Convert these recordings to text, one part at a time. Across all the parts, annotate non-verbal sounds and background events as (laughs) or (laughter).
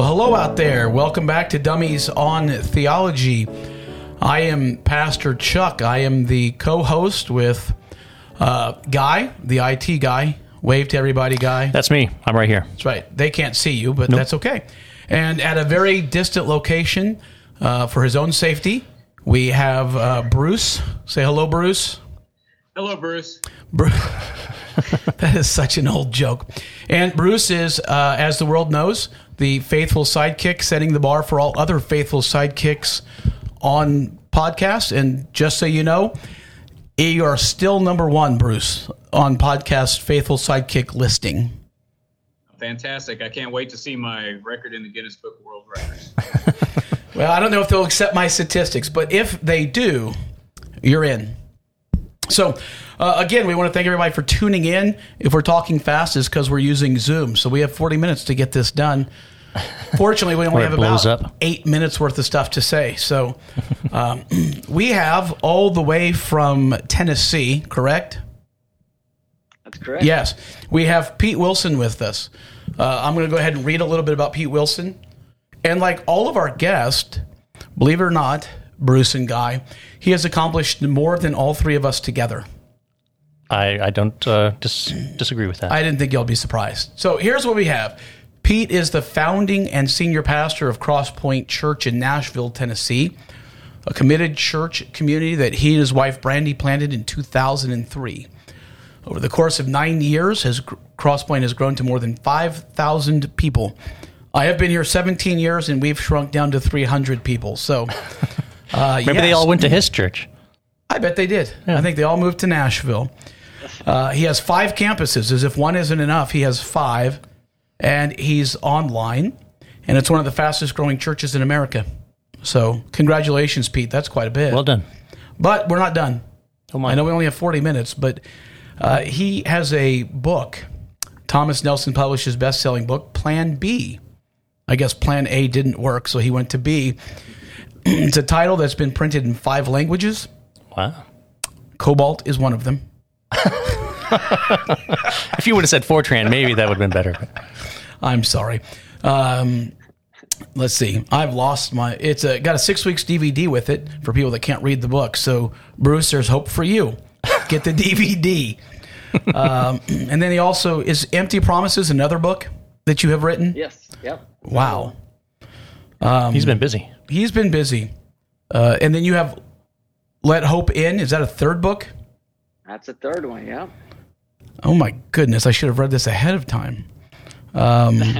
Well, hello out there. Welcome back to Dummies on Theology. I am Pastor Chuck. I am the co host with uh, Guy, the IT guy. Wave to everybody, Guy. That's me. I'm right here. That's right. They can't see you, but that's okay. And at a very distant location, uh, for his own safety, we have uh, Bruce. Say hello, Bruce. Hello, Bruce. Bruce. (laughs) that is such an old joke. And Bruce is, uh, as the world knows, the faithful sidekick, setting the bar for all other faithful sidekicks on podcasts. And just so you know, you are still number one, Bruce, on podcast faithful sidekick listing. Fantastic. I can't wait to see my record in the Guinness Book of World Records. (laughs) Well, I don't know if they'll accept my statistics, but if they do, you're in. So, uh, again, we want to thank everybody for tuning in. If we're talking fast, is because we're using Zoom. So we have 40 minutes to get this done. Fortunately, we only have about up. eight minutes worth of stuff to say. So um, (clears throat) we have all the way from Tennessee, correct? That's correct. Yes. We have Pete Wilson with us. Uh, I'm going to go ahead and read a little bit about Pete Wilson. And like all of our guests, believe it or not, Bruce and Guy, he has accomplished more than all three of us together. I, I don't uh, dis- disagree with that. I didn't think you'll be surprised. So here's what we have. Pete is the founding and senior pastor of Cross Point Church in Nashville, Tennessee, a committed church community that he and his wife Brandi planted in 2003. Over the course of nine years, his Cross Point has grown to more than 5,000 people. I have been here 17 years, and we've shrunk down to 300 people. So, (laughs) uh, Maybe they all went to his church. I bet they did. I think they all moved to Nashville. Uh, he has five campuses. As if one isn't enough, he has five, and he's online, and it's one of the fastest growing churches in America. So, congratulations, Pete. That's quite a bit. Well done. but we're not done. Oh my. I know we only have 40 minutes, but uh, he has a book. Thomas Nelson published his best selling book, Plan B. I guess Plan A didn't work, so he went to B. (clears throat) it's a title that's been printed in five languages. Wow. COBOL is one of them. (laughs) (laughs) If you would have said Fortran, maybe that would have been better. I'm sorry. Um, let's see. I've lost my. It's a, got a six weeks DVD with it for people that can't read the book. So Bruce, there's hope for you. Get the (laughs) DVD. um, and then he also is Empty Promises, another book that you have written. Yes. Yep. Wow, He's been busy. he's been busy. Uh, and then you have Let Hope In. Is that a third book? That's a third one. Yeah. Oh my goodness! I should have read this ahead of time. (laughs)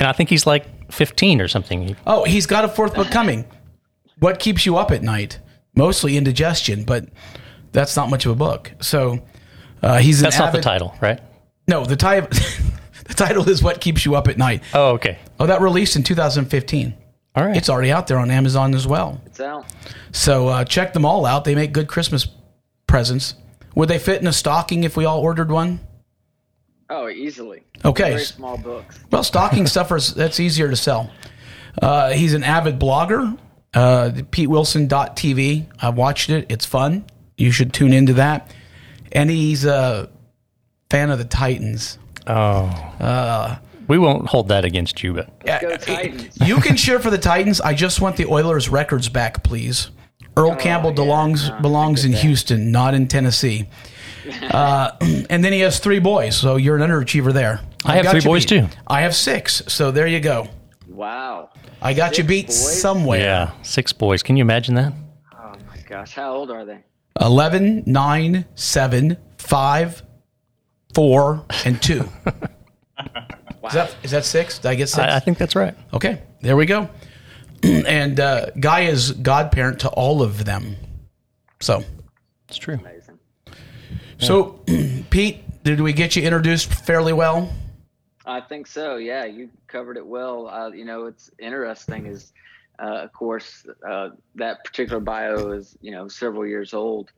And I think he's like 15 or something. Oh, he's got a fourth book coming. What keeps you up at night? Mostly indigestion, but that's not much of a book. So uh, he's an That's not the title, right? No, the title. (laughs) the title is "What Keeps You Up at Night." Oh, okay. Oh, that released in 2015. All right. It's already out there on Amazon as well. It's out. So uh, check them all out. They make good Christmas presents. Would they fit in a stocking if we all ordered one? Oh, easily. Okay. Very small books. Well, stocking (laughs) stuffers, that's easier to sell. Uh, he's an avid blogger, uh, PeteWilson.tv. I've watched it. It's fun. You should tune into that. And he's a fan of the Titans. oh. we won't hold that against you, but Go Titans. You can cheer for the Titans. I just want the Oilers records back, please. Earl Campbell yeah, belongs no, belongs in that. Houston, not in Tennessee. Uh, (clears throat) and then he has three boys, so you're an underachiever there. I have got three you boys, beat. too. I have six, so there you go. Wow. I got you beat boys? somewhere. yeah, six boys. Can you imagine that? Oh my gosh. How old are they? 11, 9, 7, 5, 4, and 2. (laughs) wow. Is that, is that six? Did I get six? I, I think that's right. okay, there we go. (clears throat) and uh, Guy is godparent to all of them. So, It's true. Amazing. so (clears throat) Pete, did we get you introduced fairly well? I think so. Yeah, you covered it well. Uh, you know, it's interesting is, uh, of course, uh, that particular bio is you know several years old,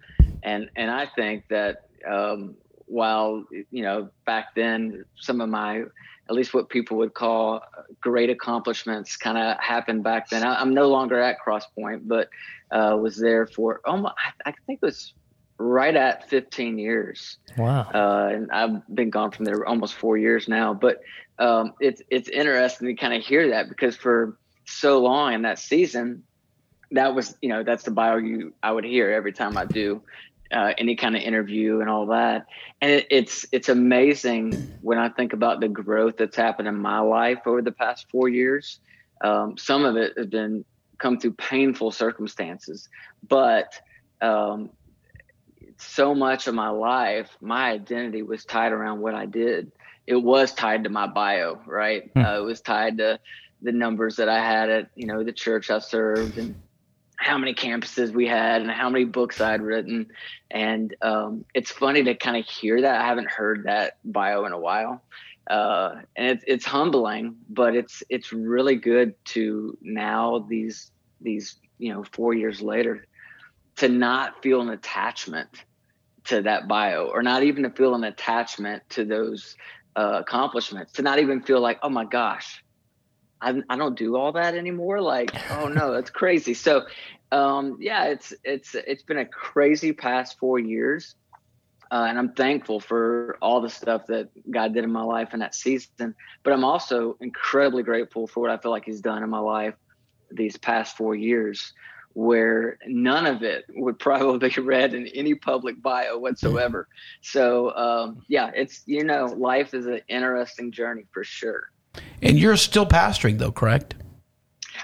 and and I think that um, while you know back then some of my at least what people would call great accomplishments kind of happened back then. I, I'm no longer at Crosspoint, but uh, was there for almost I, I think it was right at 15 years Wow. uh, and I've been gone from there almost four years now. But um, it's it's interesting to kind of hear that because for so long in that season, that was you know that's the bio you I would hear every time I do uh, any kind of interview and all that. And it, it's it's amazing when I think about the growth that's happened in my life over the past four years. Um, some of it has been come through painful circumstances, but um, so much of my life, my identity was tied around what I did. It was tied to my bio, right? Hmm. Uh, it was tied to the numbers that I had at you know the church I served and how many campuses we had and how many books I'd written. And um, it's funny to kind of hear that. I haven't heard that bio in a while. Uh, and it's, it's humbling, but it's, it's really good to now these, these, you know, four years later to not feel an attachment to that bio or not even to feel an attachment to those uh, accomplishments, to not even feel like, oh my gosh, I, I don't do all that anymore. Like, oh no, that's crazy. So, um, yeah, it's it's it's been a crazy past four years, uh, and I'm thankful for all the stuff that God did in my life in that season. But I'm also incredibly grateful for what I feel like He's done in my life these past four years, where none of it would (laughs) probably be read in any public bio whatsoever. So, um, yeah, it's you know, life is an interesting journey for sure. And you're still pastoring, though, correct?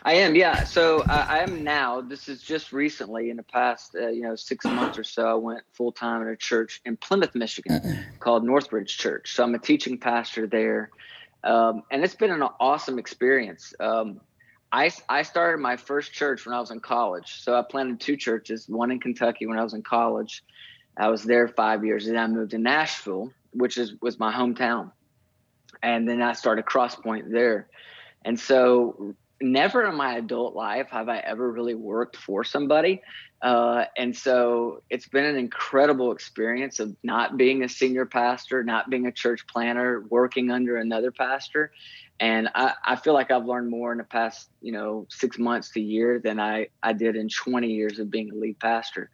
I am, yeah. So uh, I am now. This is just recently, in the past, uh, you know, six months or so. I went full time in a church in Plymouth, Michigan, called NorthRidge Church. So I'm a teaching pastor there, um, and it's been an awesome experience. Um, I I started my first church when I was in college. So I planted two churches, one in Kentucky when I was in college. I was there five years, and I moved to Nashville, which is was my hometown and then I started Crosspoint there. And so, never in my adult life have I ever really worked for somebody. Uh, and so, it's been an incredible experience of not being a senior pastor, not being a church planner, working under another pastor. And I, I feel like I've learned more in the past, you know, six months to year than I, I did in 20 years of being a lead pastor.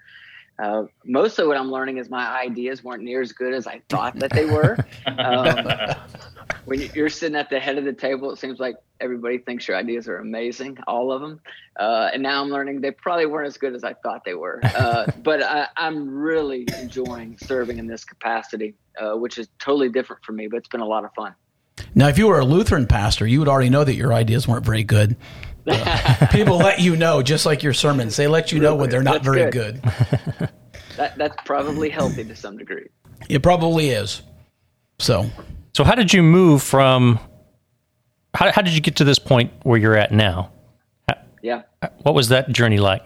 Uh, most of what I'm learning is my ideas weren't near as good as I thought that they were. (laughs) Um, when you're sitting at the head of the table, it seems like everybody thinks your ideas are amazing, all of them. Uh, and now I'm learning they probably weren't as good as I thought they were. (laughs) Uh, but I, am really enjoying serving in this capacity, uh, which is totally different for me, but it's been a lot of fun. Now, if you were a Lutheran pastor, you would already know that your ideas weren't very good. (laughs) People let you know, just like your sermons. They let you know when they're not that's very good. good. that, that's probably healthy to some degree. It probably is. So so how did you move from? How, how did you get to this point where you're at now? Yeah. What was that journey like?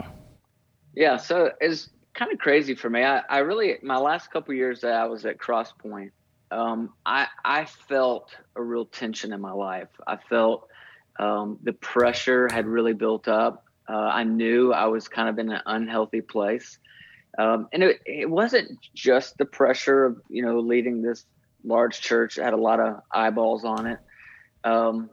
Yeah, so it's kind of crazy for me. I, I really my last couple years that I was at Crosspoint, um, I I felt a real tension in my life. I felt um, the pressure had really built up. Uh, I knew I was kind of in an unhealthy place. Um, and it, it wasn't just the pressure of you know leading this large church, had a lot of eyeballs on it. Um,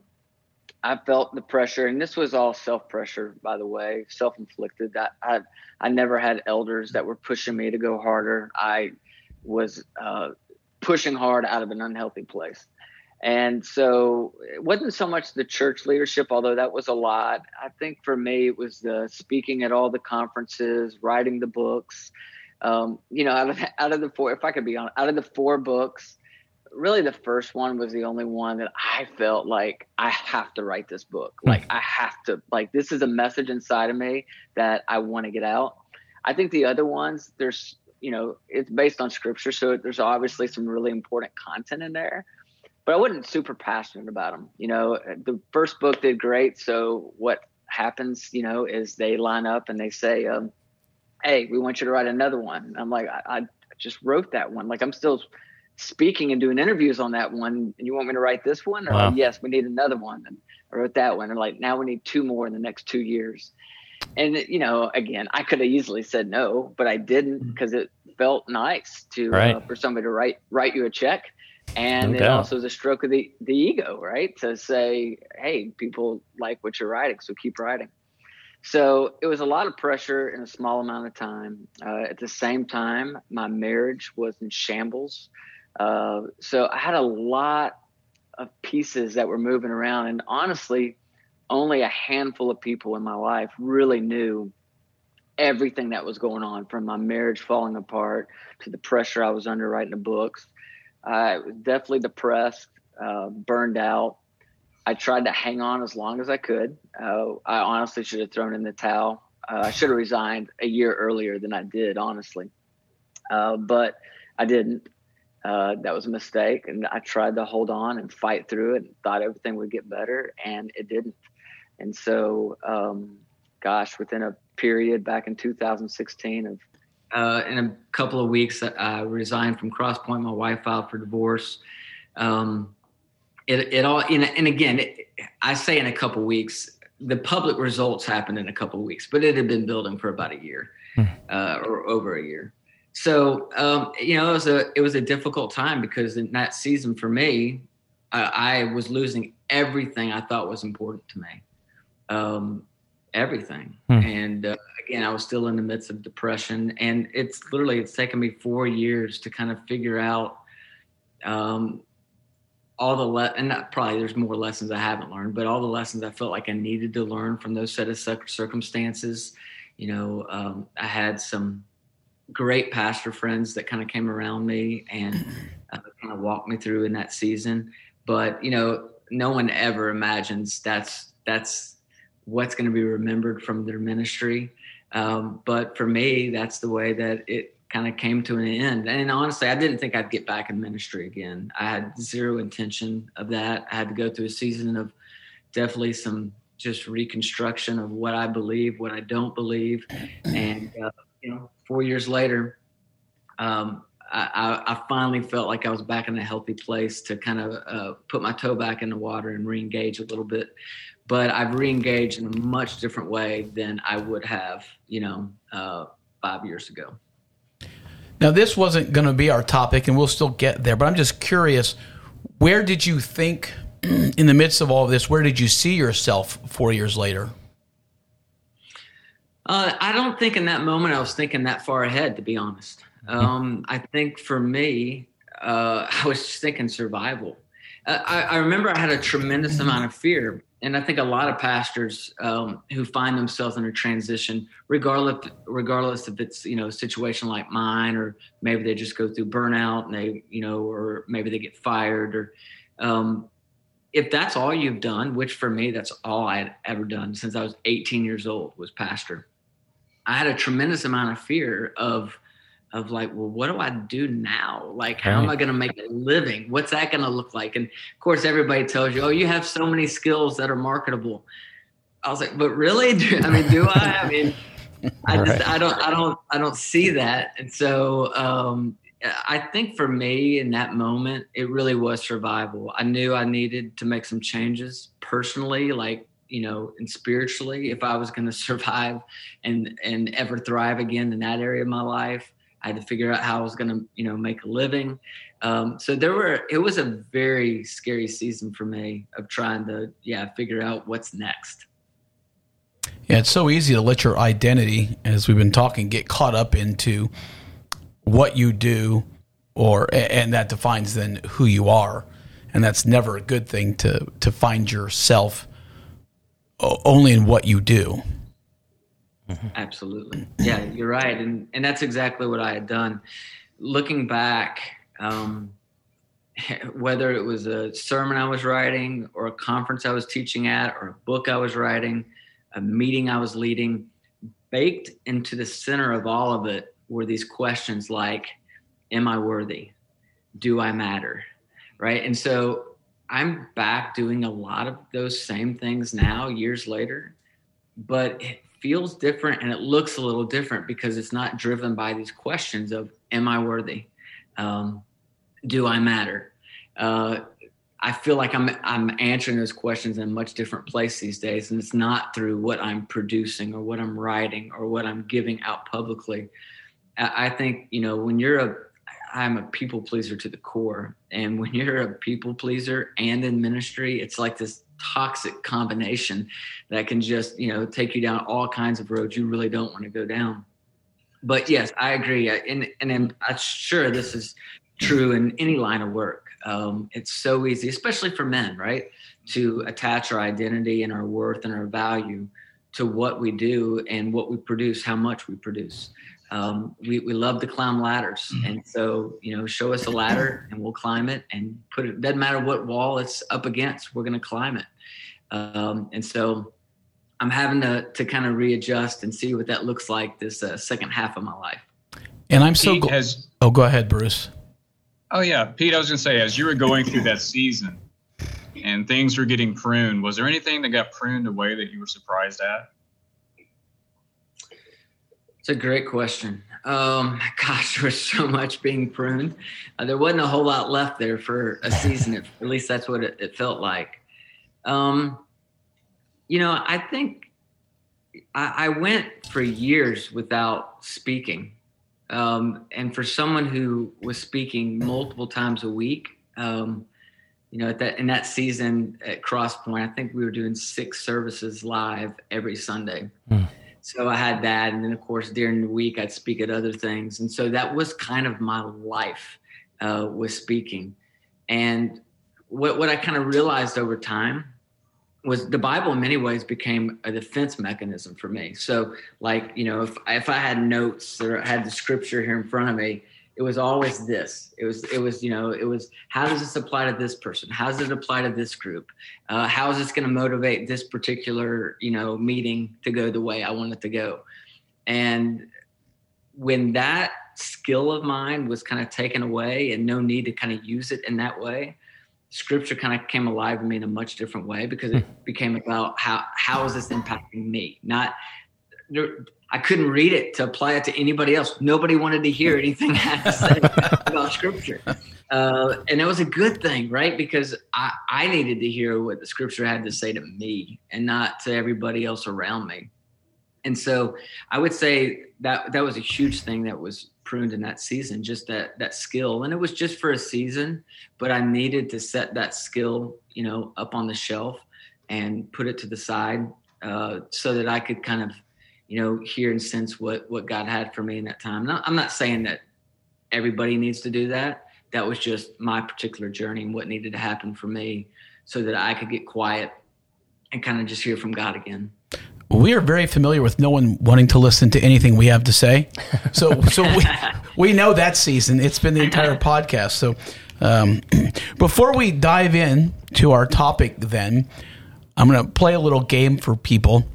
I felt the pressure, and this was all self pressure, by the way, self inflicted. That I I never had elders that were pushing me to go harder. I was uh, pushing hard out of an unhealthy place, and so it wasn't so much the church leadership, although that was a lot. I think for me, it was the speaking at all the conferences, writing the books. Um, you know, out of out of the four, if I could be on, out of the four books really the first one was the only one that I felt like I have to write this book. Hmm. Like I have to like this is a message inside of me that I want to get out. I think the other ones there's you know it's based on scripture so there's obviously some really important content in there but I wasn't super passionate about them. You know, the first book did great. So what happens, you know, is they line up and they say, um, "Hey, we want you to write another one." I'm like, I, I, just wrote that one. Like I'm still speaking and doing interviews on that one and you want me to write this one or wow. yes we need another one and i wrote that one and like now we need two more in the next two years and you know again i could have easily said no but i didn't because mm-hmm. it felt nice to uh, right. uh, for somebody to write write you a check and no it doubt. also is a stroke of the the ego right to say hey people like what you're writing so keep writing so it was a lot of pressure in a small amount of time uh, at the same time my marriage was in shambles uh, so I had a lot of pieces that were moving around. And honestly, only a handful of people in my life really knew everything that was going on from my marriage falling apart to the pressure I was under writing the books. I was definitely depressed, uh, burned out. I tried to hang on as long as I could. Uh, I honestly should have thrown in the towel. Uh, I should have resigned a year earlier than I did, honestly. Uh, but I didn't. Uh, that was a mistake. And I tried to hold on and fight through it and thought everything would get better, and it didn't. And so, um, gosh, within a period back in 2016 of uh, in a couple of weeks, I resigned from Crosspoint. My wife filed for divorce. Um, it, it all, and, and again, it, I say in a couple of weeks, the public results happened in a couple of weeks, but it had been building for about a year hmm. uh, or over a year. So, um, you know, it was a, it was a difficult time because in that season for me, uh, I was losing everything I thought was important to me. Um, everything. Hmm. And uh, again, I was still in the midst of depression, and it's literally it's taken me four years to kind of figure out um, all the le- and not, probably there's more lessons I haven't learned, but all the lessons I felt like I needed to learn from those set of circumstances. You know, um, I had some great pastor friends that kind of came around me and (clears throat) uh, kind of walked me through in that season. But you know, no one ever imagines that's that's what's going to be remembered from their ministry. Um, but for me, that's the way that it kind of came to an end. And honestly, I didn't think I'd get back in ministry again. I had zero intention of that. I had to go through a season of definitely some just reconstruction of what I believe, what I don't believe. And, uh, you know, four years later, um, I, I, finally felt like I was back in a healthy place to kind of uh, put my toe back in the water and re-engage a little bit but I've re-engaged in a much different way than I would have, you know, uh, five years ago. Now, this wasn't going to be our topic, and we'll still get there. But I'm just curious, where did you think, (clears throat) in the midst of all of this, where did you see yourself four years later? Uh, I don't think in that moment I was thinking that far ahead, to be honest. Mm-hmm. Um, I think for me, uh, (laughs) I was just thinking survival. Uh, I, I, remember I had a tremendous amount of fear and I think a lot of pastors um, who find themselves in a transition, regardless regardless if it's you know a situation like mine, or maybe they just go through burnout and they you know, or maybe they get fired, or um, if that's all you've done, which for me that's all I had ever done since I was 18 years old was pastor. I had a tremendous amount of fear of of like, well, what do I do now? Like, how am I going to make a living? What's that going to look like? And of course, everybody tells you, oh, you have so many skills that are marketable. I was like, but really? (laughs) Do, I mean, do I? I mean, (laughs) I just, right. I don't, I don't, I don't see that. And so, um, I think for me in that moment, it really was survival. I knew I needed to make some changes personally, like you know, and spiritually, if I was going (laughs) to survive and and ever thrive again in that area of my life. I had to figure out how I was going to, you know, make a living. Um, so there were, it was a very scary season for me of trying to, yeah, figure out what's next. Yeah, it's so easy to let your identity, as we've been talking, get caught up into what you do, or and that defines then who you are, and that's never a good thing to to find yourself only in what you do. Mm-hmm. Absolutely. Yeah, you're right. And, and that's exactly what I had done. Looking back, um, (laughs) whether it was a sermon I was writing or a conference I was teaching at or a book I was writing, a meeting I was leading, baked into the center of all of it were these questions like, Am I worthy? Do I matter? Right. And so I'm back doing a lot of those same things now, years later, but feels different and it looks a little different because it's not driven by these questions of am i worthy? Um, do i matter? Uh, i feel like i'm i'm answering those questions in a much different place these days and it's not through what i'm producing or what i'm writing or what i'm giving out publicly. I, I think you know when you're a i'm a people pleaser to the core and when you're a people pleaser and in ministry it's like this toxic combination that can just you know take you down all kinds of roads you really don't want to go down but yes i agree and and i'm, sure this is true in any line of work Um, it's so easy, especially for men, right, to attach our identity and our worth and our value to what we do and what we produce, how much we produce. Um, we, we love to climb ladders. Mm-hmm. And so, you know, show us a ladder and we'll climb it and put it, doesn't matter what wall it's up against, we're going to climb it. Um, and so I'm having to, to kind of readjust and see what that looks like this uh, second half of my life. And I'm so, go- has, oh, go ahead, Bruce. Oh yeah. Pete, I was going to say, as you were going through that season and things were getting pruned, was there anything that got pruned away that you were surprised at? It's a great question. Um, (laughs) gosh, there was so much being pruned. Uh, there wasn't a whole lot left there for a season. at least that's what it, it felt like. Um, you know, I think I, I, went for years without speaking. Um, and for someone who was speaking multiple times a week, um, you know, at that in that season at Crosspoint, I think we were doing six services live every Sunday. Mm. So I had that, and then of course during the week I'd speak at other things, and so that was kind of my life uh, with speaking. And what what I kind of realized over time was the Bible in many ways became a defense mechanism for me. So, like you know, if if I had notes or I had the scripture here in front of me, it was always this. It was it was you know it was how does this apply to this person? How does it apply to this group? Uh, how is this going to motivate this particular you know meeting to go the way I want it to go? And when that skill of mine was kind of taken away and no need to kind of use it in that way scripture kind of came alive to me in a much different way because it hmm. became about how how is this impacting me not I couldn't read it to apply it to anybody else. Nobody wanted to hear anything I had to say (laughs) about scripture. Uh, and it was a good thing, right? Because I, I needed to hear what the scripture had to say to me and not to everybody else around me. And so I would say that that was a huge thing that was pruned in that season, just that that skill. And it was just for a season, but I needed to set that skill, you know, up on the shelf and put it to the side uh, so that I could kind of, you know, hear and sense what what God had for me in that time. Now, I'm not saying that everybody needs to do that. That was just my particular journey and what needed to happen for me so that I could get quiet and kind of just hear from God again we are very familiar with no one wanting to listen to anything we have to say. So, so we, (laughs) we know that season. It's been the entire podcast. So, um, (clears throat) before we dive in to our topic, then I'm going to play a little game for people.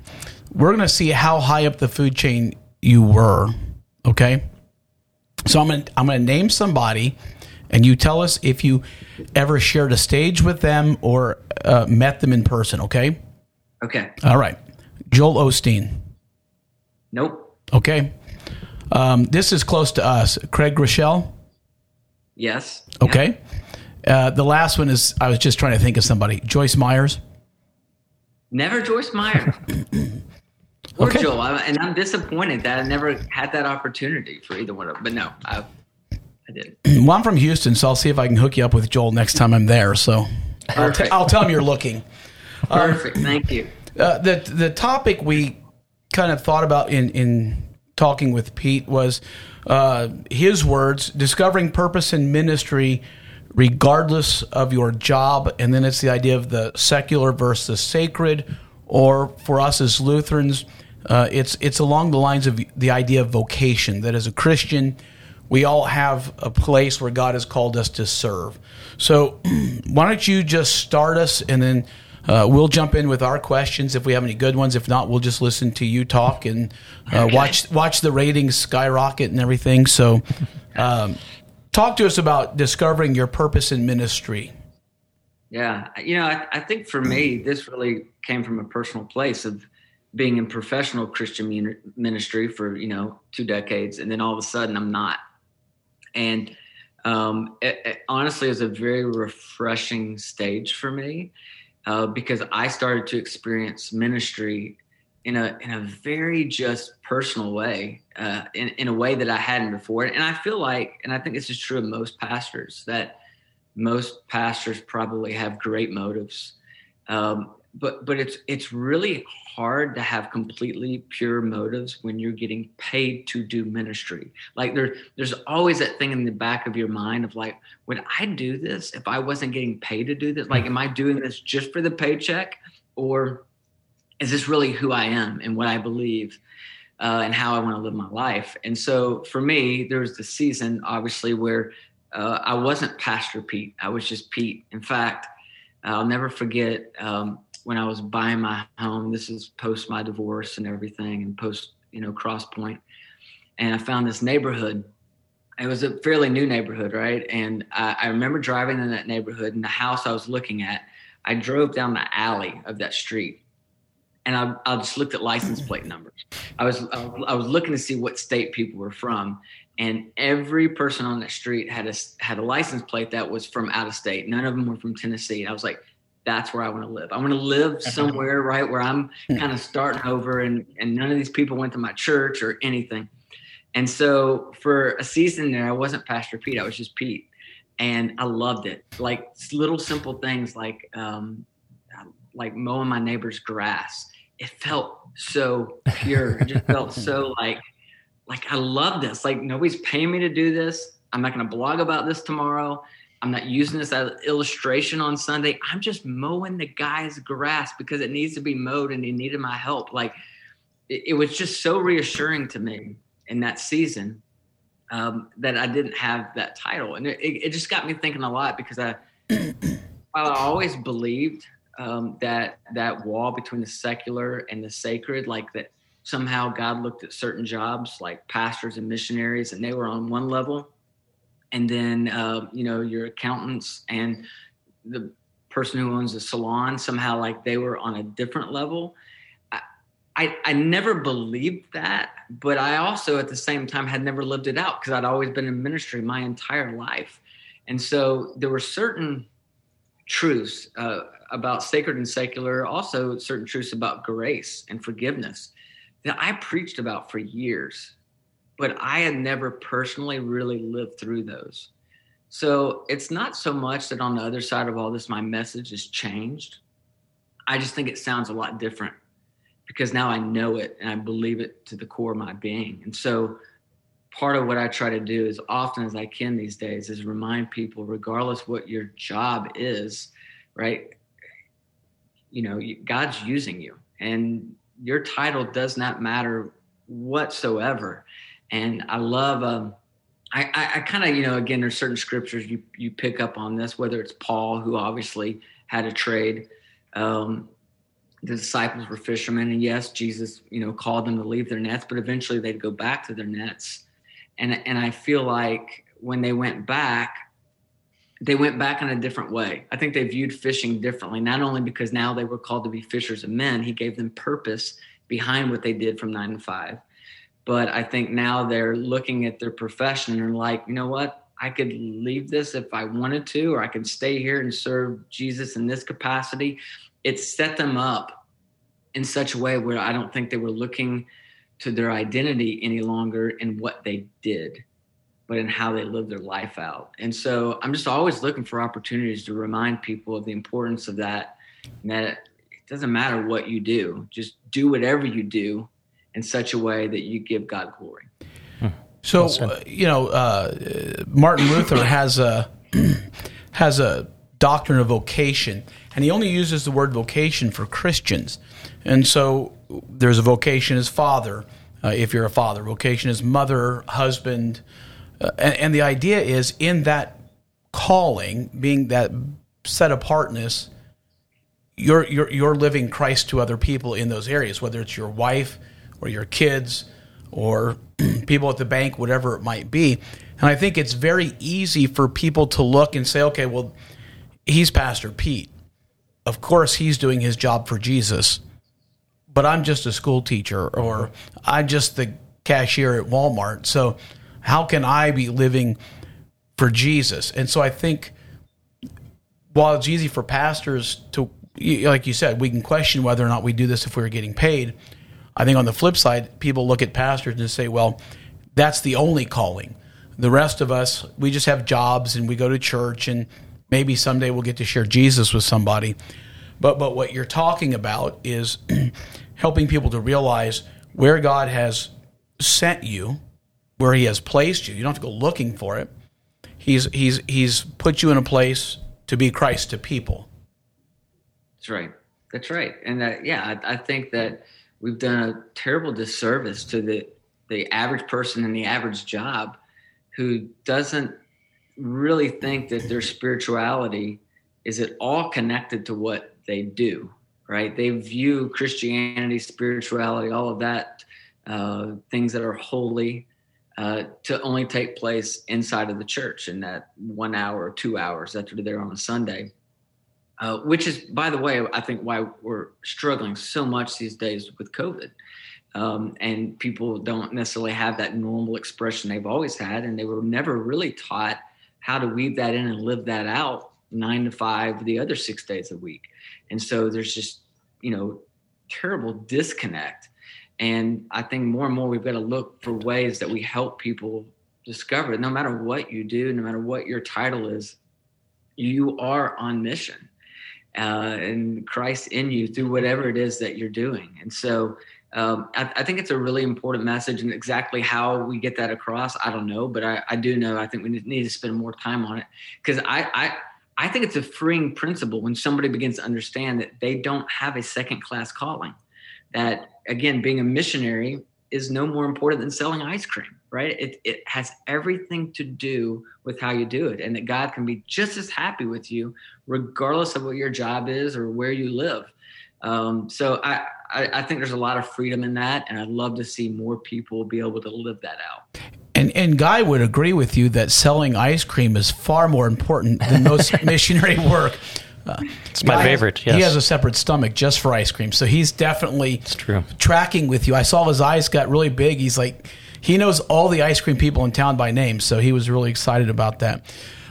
We're going to see how high up the food chain you were. Okay. So I'm going to, I'm going to name somebody and you tell us if you ever shared a stage with them or uh, met them in person. Okay. Okay. All right. Joel Osteen. Nope. Okay. Um, this is close to us. Craig Groeschel. Yes. Okay. Yeah. Uh, the last one is I was just trying to think of somebody. Joyce Myers. Never Joyce Meyer. (clears throat) or okay. Joel. I, and I'm disappointed that I never had that opportunity for either one of them. But no, I, I didn't. (clears throat) Well, I'm from Houston, so I'll see if I can hook you up with Joel next time I'm there. So I'll, t- I'll tell him you're looking. (laughs) Perfect. Um, Thank you. Uh, the the topic we kind of thought about in in talking with Pete was uh, his words: discovering purpose in ministry, regardless of your job, and then it's the idea of the secular versus sacred, or for us as Lutherans, uh, it's it's along the lines of the idea of vocation. That as a Christian, we all have a place where God has called us to serve. So, (clears throat) why don't you just start us, and then uh, we'll jump in with our questions if we have any good ones. If not, we'll just listen to you talk and uh, okay. watch watch the ratings skyrocket and everything. So, (laughs) um, talk to us about discovering your purpose in ministry. Yeah, you know, I, I, think for me, this really came from a personal place of being in professional Christian ministry for you know two decades, and then all of a sudden I'm not. And um, it, it, honestly, it was a very refreshing stage for me uh, because I started to experience ministry in a in a very just personal way, uh, in in a way that I hadn't before. And I feel like, and I think this is true of most pastors, that most pastors probably have great motives. Um, but but it's it's really hard to have completely pure motives when you're getting paid to do ministry. Like there there's always that thing in the back of your mind of like, would I do this if I wasn't getting paid to do this? Like, am I doing this just for the paycheck, or is this really who I am and what I believe? Uh, and how I want to live my life. And so for me, there was the season, obviously, where uh, I wasn't Pastor Pete. I was just Pete. In fact, I'll never forget um, when I was buying my home. This is post my divorce and everything, and post you know Cross Point, and I found this neighborhood. It was a fairly new neighborhood, right? And I, I remember driving in that neighborhood, and the house I was looking at, I drove down the alley of that street, and I, I just looked at license plate numbers. I was I was looking to see what state people were from, and every person on that street had a had a license plate that was from out of state. None of them were from Tennessee. And I was like, that's where I want to live. I want to live somewhere right where I'm hmm. kind of starting over, and and none of these people went to my church or anything. And so for a season there, I wasn't Pastor Pete. I was just Pete, and I loved it. Like little simple things like um, like mowing my neighbor's grass. It felt so pure. It just (laughs) felt so like like I love this. Like nobody's paying me to do this. I'm not going to blog about this tomorrow. I'm not using this as illustration on Sunday. I'm just mowing the guy's grass because it needs to be mowed and he needed my help. Like it, it was just so reassuring to me in that season um, that I didn't have that title. And it, it, just got me thinking a lot because I, (clears throat) while I always believed um, that that wall between the secular and the sacred, like that somehow God looked at certain jobs like pastors and missionaries, and they were on one level, and then uh, you know your accountants and the person who owns the salon somehow like they were on a different level. I, I, never believed that, but I also at the same time had never lived it out because I'd always been in ministry my entire life, and so there were certain truths uh, about sacred and secular, also certain truths about grace and forgiveness that I preached about for years, but I had never personally really lived through those. So it's not so much that on the other side of all this, my message has changed. I just think it sounds a lot different because now I know it and I believe it to the core of my being. And so part of what I try to do as often as I can these days is remind people, regardless what your job is, right? You know, God's using you and your title does not matter whatsoever. And I love, um, I, I, I kind of, you know, again, there's certain scriptures you, you pick up on this, whether it's Paul, who obviously had a trade. Um, the disciples were fishermen, and yes, Jesus, you know, called them to leave their nets, but eventually they'd go back to their nets. And, and I feel like when they went back, they went back in a different way. I think they viewed fishing differently, not only because now they were called to be fishers of men, he gave them purpose behind what they did from nine to five. But I think now they're looking at their profession and like, you know what? I could leave this if I wanted to, or I could stay here and serve Jesus in this capacity. It set them up in such a way where I don't think they were looking to their identity any longer in what they did but in how they lived their life out. And so I'm just always looking for opportunities to remind people of the importance of that. And that it doesn't matter what you do, just do whatever you do in such a way that you give God glory. So uh, you know, uh, Martin Luther has a (clears throat) has a doctrine of vocation, and he only uses the word vocation for Christians. And so there's a vocation as father, uh, if you're a father. Vocation as mother, husband, uh, and, and the idea is in that calling, being that set apartness, you're, you're, you're living Christ to other people in those areas, whether it's your wife or your kids or (clears throat) people at the bank, whatever it might be. And I think it's very easy for people to look and say, okay, well, he's Pastor Pete. Of course, he's doing his job for Jesus, but I'm just a school teacher or I'm just the cashier at Walmart. So how can I be living for Jesus? And so I think while it's easy for pastors to, like you said, we can question whether or not we do this if we were getting paid. I think on the flip side, people look at pastors and say, well, that's the only calling. The rest of us, we just have jobs and we go to church and maybe someday we'll get to share Jesus with somebody. But but what you're talking about is (clears throat) helping people to realize where God has sent you, where He has placed you. You don't have to go looking for it. He's he's he's put you in a place to be Christ to people. That's right. That's right. And that, yeah, I, I think that we've done a terrible disservice to the the average person in the average job who doesn't really think that their spirituality is at all connected to what they do right? They view christianity spirituality all of that uh, things that are holy uh, to only take place inside of the church in that one hour or two hours that they're there on a sunday uh, which is by the way i think why we're struggling so much these days with covid. Um, and people don't necessarily have that normal expression they've always had and they were never really taught how to weave that in and live that out nine to five the other six days a week. And so there's just you know terrible disconnect. And i think more and more we've got to look for ways that we help people discover no matter what you do no matter what your title is you are on mission uh, and christ in you through whatever it is that you're doing and so um, I, I, think it's a really important message, and exactly how we get that across, I don't know, but I, I do know. I think we need to spend more time on it because I, I, I think it's a freeing principle when somebody begins to understand that they don't have a second class calling. That again, being a missionary is no more important than selling ice cream, right? It, it has everything to do with how you do it, and that God can be just as happy with you, regardless of what your job is or where you live. Um, so I, I, I, think there's a lot of freedom in that, and I'd love to see more people be able to live that out. And and Guy would agree with you that selling ice cream is far more important than most (laughs) missionary work. Uh, it's my favorite. Has, yes. He has a separate stomach just for ice cream, so he's definitely it's true. tracking with you. I saw his eyes got really big. He's like, he knows all the ice cream people in town by name, so he was really excited about that.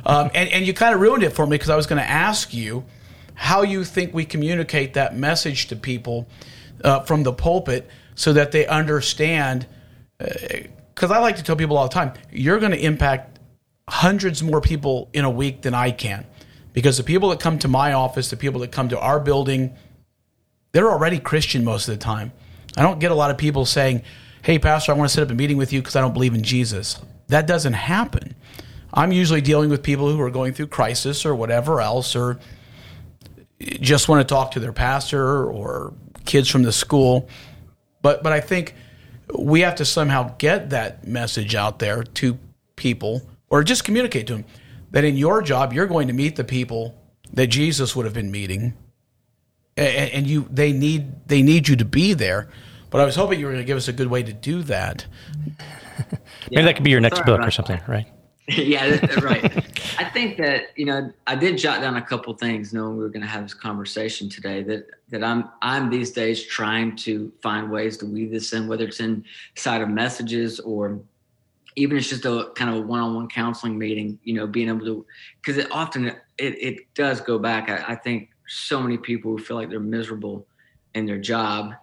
Um, and, and you kind of ruined it for me because I was going to ask you how you think we communicate that message to people uh, from the pulpit so that they understand. Because uh, I like to tell people all the time, you're going to impact hundreds more people in a week than I can. Because the people that come to my office, the people that come to our building, they're already Christian most of the time. I don't get a lot of people saying, Hey, Pastor, I want to set up a meeting with you because I don't believe in Jesus. That doesn't happen. I'm usually dealing with people who are going through crisis or whatever else, or just want to talk to their pastor or kids from the school. But but I think we have to somehow get that message out there to people or just communicate to them that in your job you're going to meet the people that Jesus would have been meeting and, and you they need they need you to be there. But I was hoping you were going to give us a good way to do that. Maybe that could be your next book or something, right? (laughs) yeah, right. I think that you know I did jot down a couple things, knowing we were going to have this conversation today. That that I'm I'm these days trying to find ways to weave this in, whether it's inside of messages or even it's just a kind of a one-on-one counseling meeting. You know, being able to because it often it, it does go back. I, I think so many people who feel like they're miserable in their job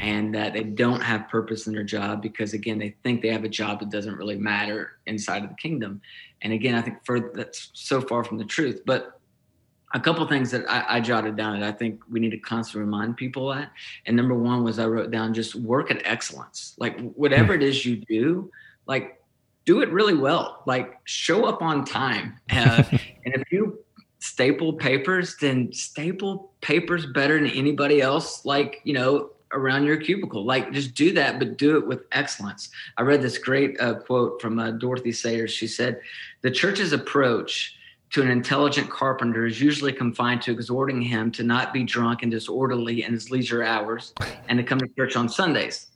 and that they don't have purpose in their job because again they think they have a job that doesn't really matter inside of the kingdom and again i think for that's so far from the truth but a couple things that I, I, jotted down that i think we need to constantly remind people that and number one was i wrote down just work at excellence like whatever hmm. it is you do like do it really well like show up on time uh, (laughs) and if you staple papers then staple papers better than anybody else like you know around your cubicle. Like just do that, but do it with excellence. I read this great uh, quote from uh, Dorothy Sayers. She said, "The church's approach." To an intelligent carpenter is usually confined to exhorting him to not be drunk and disorderly in his leisure hours and to come to church on Sundays.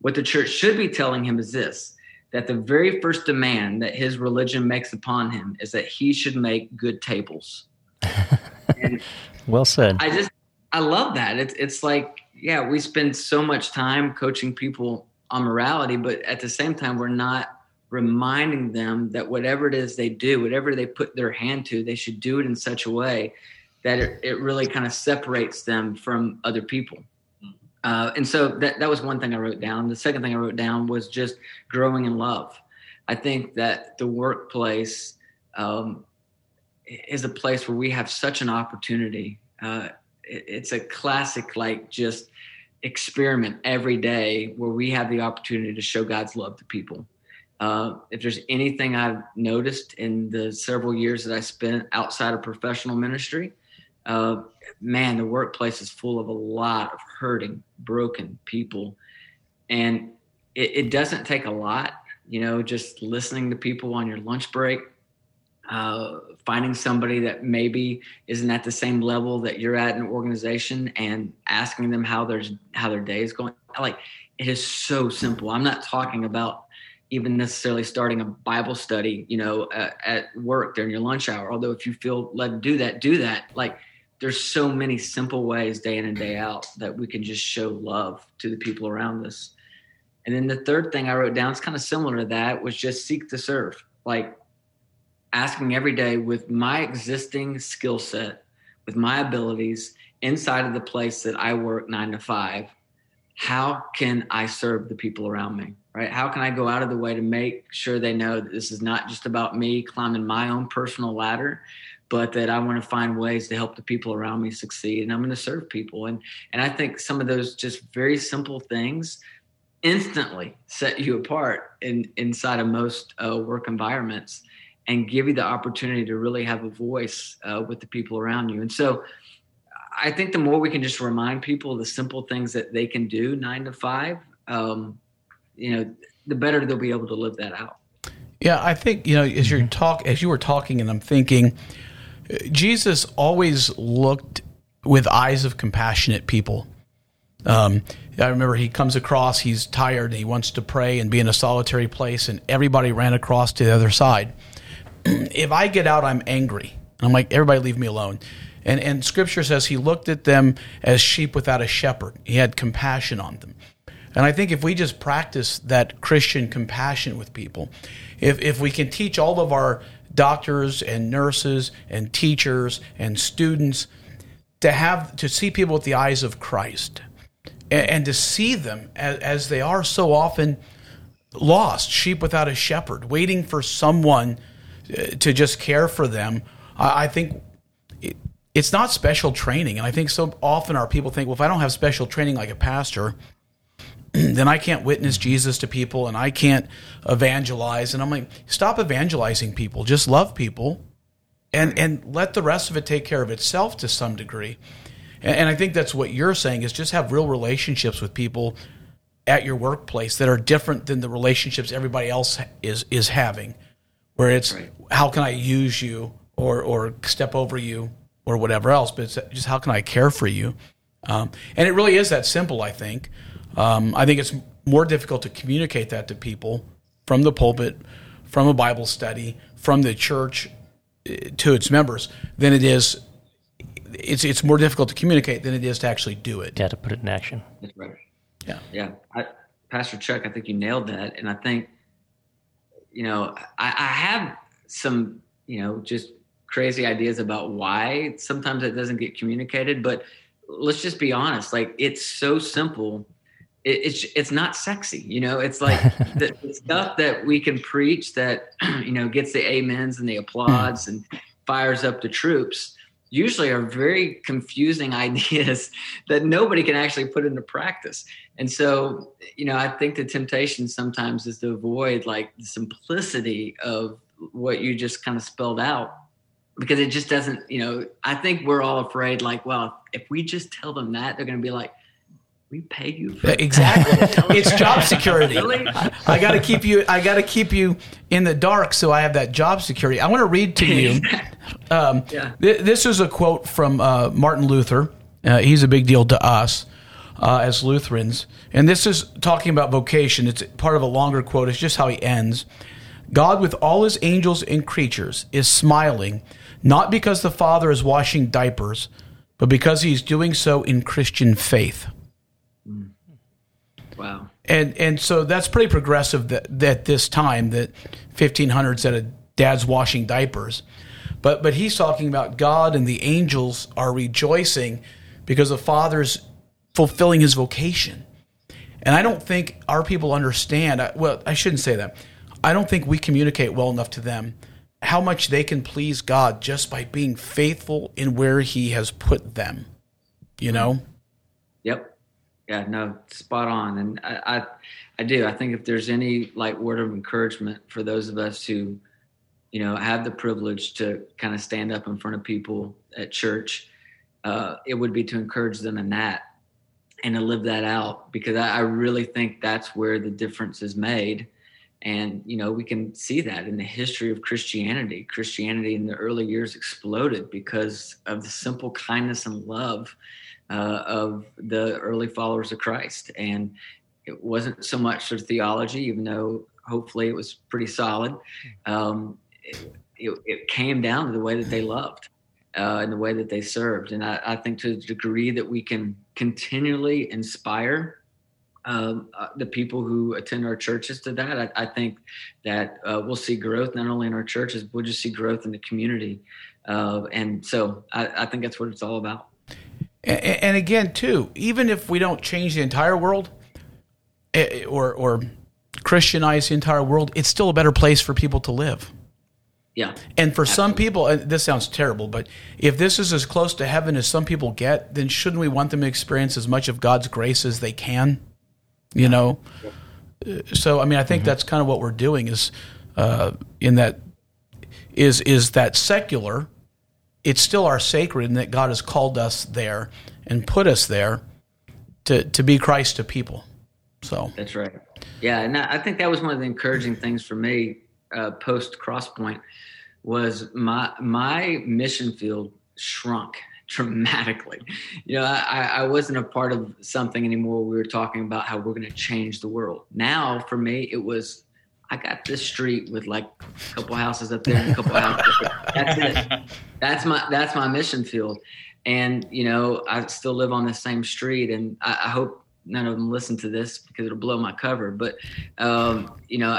What the church should be telling him is this that the very first demand that his religion makes upon him is that he should make good tables. (laughs) well said. I just I love that. It's it's like yeah, we spend so much time coaching people on morality, but at the same time, we're not reminding them that whatever it is they do, whatever they put their hand to, they should do it in such a way that it, it really kind of separates them from other people. Uh, and so that, that was one thing I wrote down. The second thing I wrote down was just growing in love. I think that the workplace um, is a place where we have such an opportunity. Uh, it's a classic like just experiment every day where we have the opportunity to show God's love to people. Uh, if there's anything I've noticed in the several years that I spent outside of professional ministry, uh, man, the workplace is full of a lot of hurting, broken people. And it, it doesn't take a lot, you know, just listening to people on your lunch break, uh, finding somebody that maybe isn't at the same level that you're at in an organization and asking them how their how their day is going. Like it is so simple. I'm not talking about even necessarily starting a Bible study, you know, uh, at work during your lunch hour. Although if you feel led to do that, do that. Like there's so many simple ways day in and day out that we can just show love to the people around us. And then the third thing I wrote down is kind of similar to that was just seek to serve. Like asking every day with my existing skill set, with my abilities inside of the place that I work nine to five, how can I serve the people around me? Right? How can I go out of the way to make sure they know that this is not just about me climbing my own personal ladder, but that I want to find ways to help the people around me succeed and I'm going to serve people. And and I think some of those just very simple things instantly set you apart in inside of most uh, work environments and give you the opportunity to really have a voice uh, with the people around you. And so I think the more we can just remind people the simple things that they can do nine to five, um, you know, the better they'll be able to live that out. Yeah, I think you know as you're talk as you were talking, and I'm thinking, Jesus always looked with eyes of compassionate people. Um, I remember he comes across, he's tired, and he wants to pray and be in a solitary place, and everybody ran across to the other side. (clears throat) if I get out, I'm angry. I'm like, everybody leave me alone. And, and scripture says he looked at them as sheep without a shepherd. He had compassion on them. And I think if we just practice that Christian compassion with people, if, if we can teach all of our doctors and nurses and teachers and students to have to see people with the eyes of Christ and, and to see them as, as, they are so often lost, sheep without a shepherd, waiting for someone uh, to just care for them. I, I think it, it's not special training. And I think so often our people think, well, if I don't have special training like a pastor, (clears throat) then I can't witness Jesus to people and I can't evangelize. And I'm like, stop evangelizing people. Just love people and, and let the rest of it take care of itself to some degree. And, and I think that's what you're saying is just have real relationships with people at your workplace that are different than the relationships everybody else is, is having, where it's right. how can I use you or, or step over you or whatever else, but it's just how can I care for you? Um, and it really is that simple, I think. Um, I think it's more difficult to communicate that to people from the pulpit, from a Bible study, from the church eh, to its members than it is. It's it's more difficult to communicate than it is to actually do it. Yeah, to put it in action. That's right. Yeah, yeah. I, Pastor Chuck, I think you nailed that, and I think you know I, I have some you know just crazy ideas about why sometimes it doesn't get communicated, but let's just be honest. Like it's so simple it, it's it's not sexy you know? It's like (laughs) the, the, stuff that we can preach that (clears throat) you know gets the amens and the hmm. applauds and fires up the troops usually are very confusing (laughs) ideas that nobody can actually put into practice. And so you know i think the temptation sometimes is to avoid like the simplicity of what you just kind of spelled out because it just doesn't you know i think we're all afraid like well if we just tell them that they're going to be like we pay you for exactly. (laughs) It's job security. Really? I, I got to keep you i got to keep you in the dark so i have that job security. I want to read to you (laughs) um, yeah. th- this is a quote from uh, martin luther. Uh, he's a big deal to us uh, as lutherans. And this is talking about vocation. It's part of a longer quote. It's just how he ends. God with all his angels and creatures is smiling not because the father is washing diapers but because he's doing so in christian faith Wow. And and so that's pretty progressive that, that this time that 1500s that a dad's washing diapers. But but he's talking about God and the angels are rejoicing because the father's fulfilling his vocation. And I don't think our people understand. Well, I shouldn't say that. I don't think we communicate well enough to them how much they can please God just by being faithful in where He has put them. You know. Yep. Yeah. No. Spot on. And I, I, I do. I think if there's any like word of encouragement for those of us who, you know, have the privilege to kind of stand up in front of people at church, uh, it would be to encourage them in that and to live that out because I, I really think that's where the difference is made. And, you know, we can see that in the history of Christianity. Christianity in the early years exploded because of the simple kindness and love uh, of the early followers of Christ. And it wasn't so much their theology, even though hopefully it was pretty solid. Um, it, it, it, came down to the way that they loved uh, and the way that they served. And I, I, think to the degree that we can continually inspire um, uh, the people who attend our churches to that, I, I think that uh, we'll see growth not only in our churches, we'll just see growth in the community. Uh, and so I, I think that's what it's all about. And, and again, too, even if we don't change the entire world, eh, or or Christianize the entire world, it's still a better place for people to live. Yeah. And for Absolutely. some people, and this sounds terrible, but if this is as close to heaven as some people get, then shouldn't we want them to experience as much of God's grace as they can? You yeah. know. So I mean, I think mm-hmm. that's kind of what we're doing is uh, in that is is that secular. It's still our sacred, and that God has called us there and put us there to to be Christ to people. So that's right. Yeah, and I think that was one of the encouraging things for me uh, post Crosspoint was my my mission field shrunk (laughs) dramatically. You know, I, I wasn't a part of something anymore. We were talking about how we're going to change the world. Now, for me, it was I got this street with like a couple houses up there and a couple houses. That's it. (laughs) That's my that's my mission field. And you know, I still live on the same street, and I, I hope none of them listen to this because it'll blow my cover. But um, you know,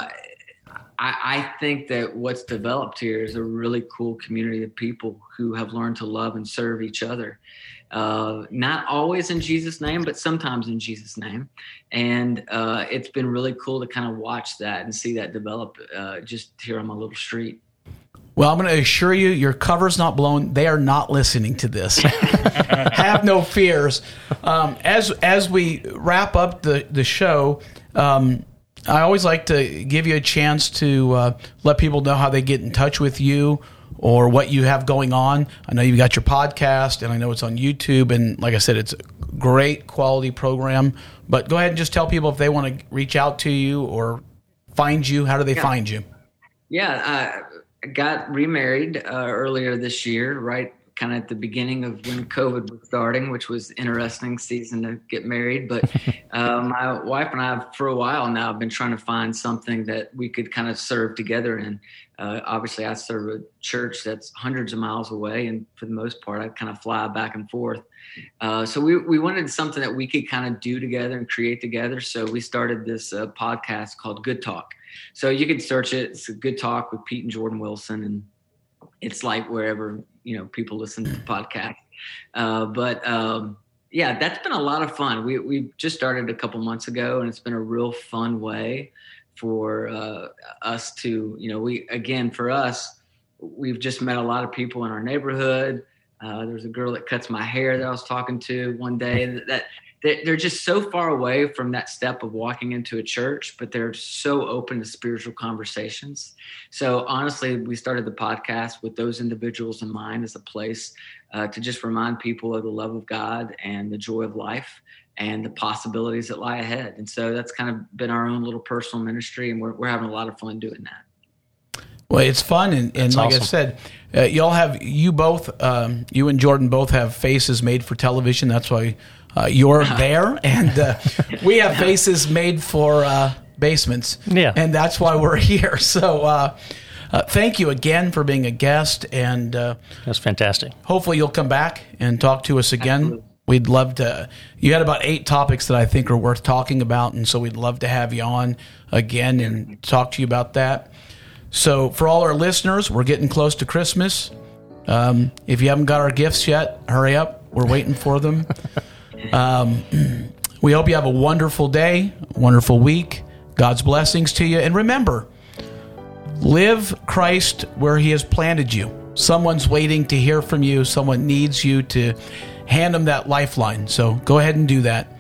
I, I, think that what's developed here is a really cool community of people who have learned to love and serve each other. Uh, not always in Jesus' name, but sometimes in Jesus' name. And uh, it's been really cool to kind of watch that and see that develop uh, just here on my little street. Well, I'm going to assure you, your cover's not blown. They are not listening to this. (laughs) Have no fears. Um, as as we wrap up the the show, um, I always like to give you a chance to uh, let people know how they get in touch with you or what you have going on. I know you've got your podcast, and I know it's on YouTube. And like I said, it's a great quality program. But go ahead and just tell people if they want to reach out to you or find you. How do they yeah. find you? Yeah, I got remarried uh, earlier this year, right kind of at the beginning of when COVID was starting, which was interesting season to get married. But (laughs) uh, my wife and I, for a while now, have been trying to find something that we could kind of serve together in. Uh, obviously, I serve a church that's hundreds of miles away, and for the most part, I kind of fly back and forth. Uh, so we we wanted something that we could kind of do together and create together. So we started this uh, podcast called Good Talk. So you can search it. It's a Good Talk with Pete and Jordan Wilson, and it's like wherever you know people listen to the podcast. Uh, but um, yeah, that's been a lot of fun. We we just started a couple months ago, and it's been a real fun way for uh, us to you know we again for us we've just met a lot of people in our neighborhood. Uh, there's a girl that cuts my hair that I was talking to one day that, that they're just so far away from that step of walking into a church, but they're so open to spiritual conversations. So honestly, we started the podcast with those individuals in mind as a place uh, to just remind people of the love of God and the joy of life and the possibilities that lie ahead. And so that's kind of been our own little personal ministry, and we're, we're having a lot of fun doing that. Well, it's fun, and, and like awesome. I said, uh, y'all have you both, um, you and Jordan both have faces made for television. That's why uh, you're (laughs) there, and uh, we have faces made for uh, basements. Yeah, and that's why we're here. (laughs) So. Uh, uh, thank you again for being a guest, and uh, that's fantastic. Hopefully, you'll come back and talk to us again. Absolutely. We'd love to. You had about eight topics that I think are worth talking about, and so we'd love to have you on again and talk to you about that. So, for all our listeners, we're getting close to Christmas. Um, if you haven't got our gifts yet, hurry up. We're waiting for them. (laughs) Um, (clears throat) we hope you have a wonderful day, wonderful week. God's blessings to you. And remember, live Christ where He has planted you. Someone's waiting to hear from you, someone needs you to hand them that lifeline. So go ahead and do that.